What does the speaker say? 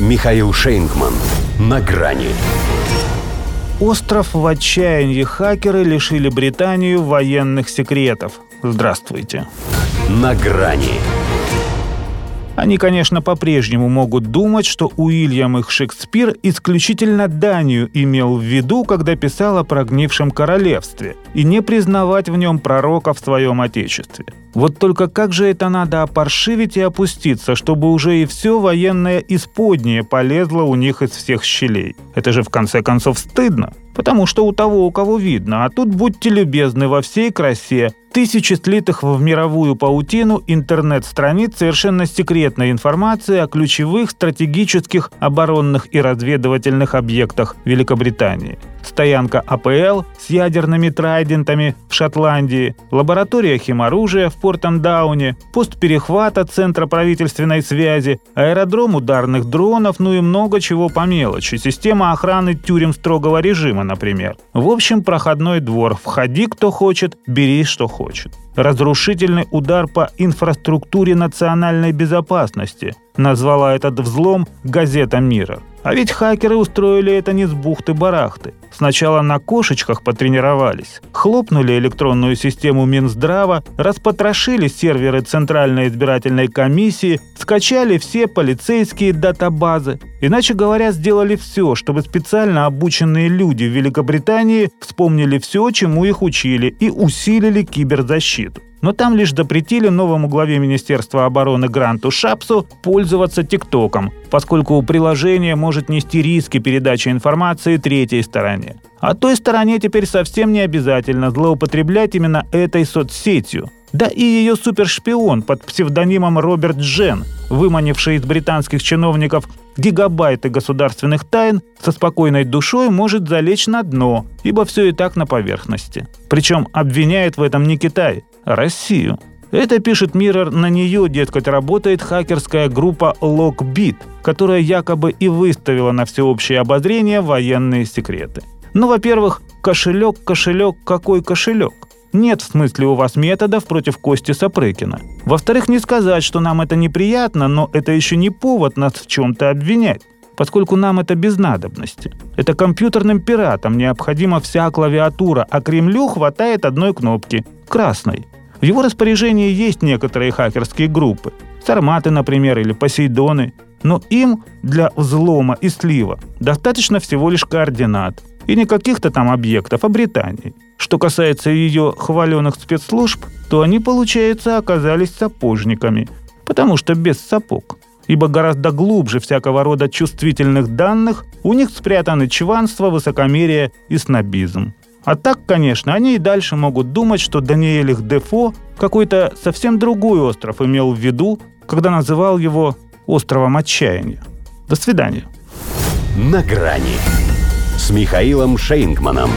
Михаил Шейнгман. На грани. Остров в отчаянии хакеры лишили Британию военных секретов. Здравствуйте. На грани. Они, конечно, по-прежнему могут думать, что Уильям их Шекспир исключительно Данию имел в виду, когда писал о прогнившем королевстве, и не признавать в нем пророка в своем отечестве. Вот только как же это надо опоршивить и опуститься, чтобы уже и все военное исподнее полезло у них из всех щелей? Это же в конце концов стыдно. Потому что у того, у кого видно, а тут будьте любезны во всей красе. Тысячи слитых в мировую паутину интернет-страниц совершенно секретной информации о ключевых стратегических оборонных и разведывательных объектах Великобритании. Стоянка АПЛ с ядерными трайдентами в Шотландии, лаборатория химоружия в Портендауне, пост перехвата Центра правительственной связи, аэродром ударных дронов, ну и много чего по мелочи, система охраны тюрем строгого режима, например. В общем, проходной двор. Входи, кто хочет, бери, что хочет. Разрушительный удар по инфраструктуре национальной безопасности, назвала этот взлом газета «Мира». А ведь хакеры устроили это не с бухты-барахты. Сначала на кошечках потренировались, хлопнули электронную систему Минздрава, распотрошили серверы Центральной избирательной комиссии, скачали все полицейские датабазы. Иначе говоря, сделали все, чтобы специально обученные люди в Великобритании вспомнили все, чему их учили, и усилили киберзащиту но там лишь запретили новому главе Министерства обороны Гранту Шапсу пользоваться ТикТоком, поскольку приложение может нести риски передачи информации третьей стороне. А той стороне теперь совсем не обязательно злоупотреблять именно этой соцсетью. Да и ее супершпион под псевдонимом Роберт Джен, выманивший из британских чиновников гигабайты государственных тайн, со спокойной душой может залечь на дно, ибо все и так на поверхности. Причем обвиняет в этом не Китай, Россию. Это пишет Mirror, на нее, дескать, работает хакерская группа Lockbit, которая якобы и выставила на всеобщее обозрение военные секреты. Ну, во-первых, кошелек, кошелек, какой кошелек? Нет в смысле у вас методов против Кости Сапрыкина. Во-вторых, не сказать, что нам это неприятно, но это еще не повод нас в чем-то обвинять поскольку нам это без надобности. Это компьютерным пиратам необходима вся клавиатура, а Кремлю хватает одной кнопки – красной. В его распоряжении есть некоторые хакерские группы, Сарматы, например, или Посейдоны, но им для взлома и слива достаточно всего лишь координат, и не каких-то там объектов, а Британии. Что касается ее хваленых спецслужб, то они, получается, оказались сапожниками, потому что без сапог. Ибо гораздо глубже всякого рода чувствительных данных у них спрятаны чванство, высокомерие и снобизм. А так, конечно, они и дальше могут думать, что Даниэль Дефо какой-то совсем другой остров имел в виду, когда называл его островом отчаяния. До свидания. На грани с Михаилом Шейнгманом.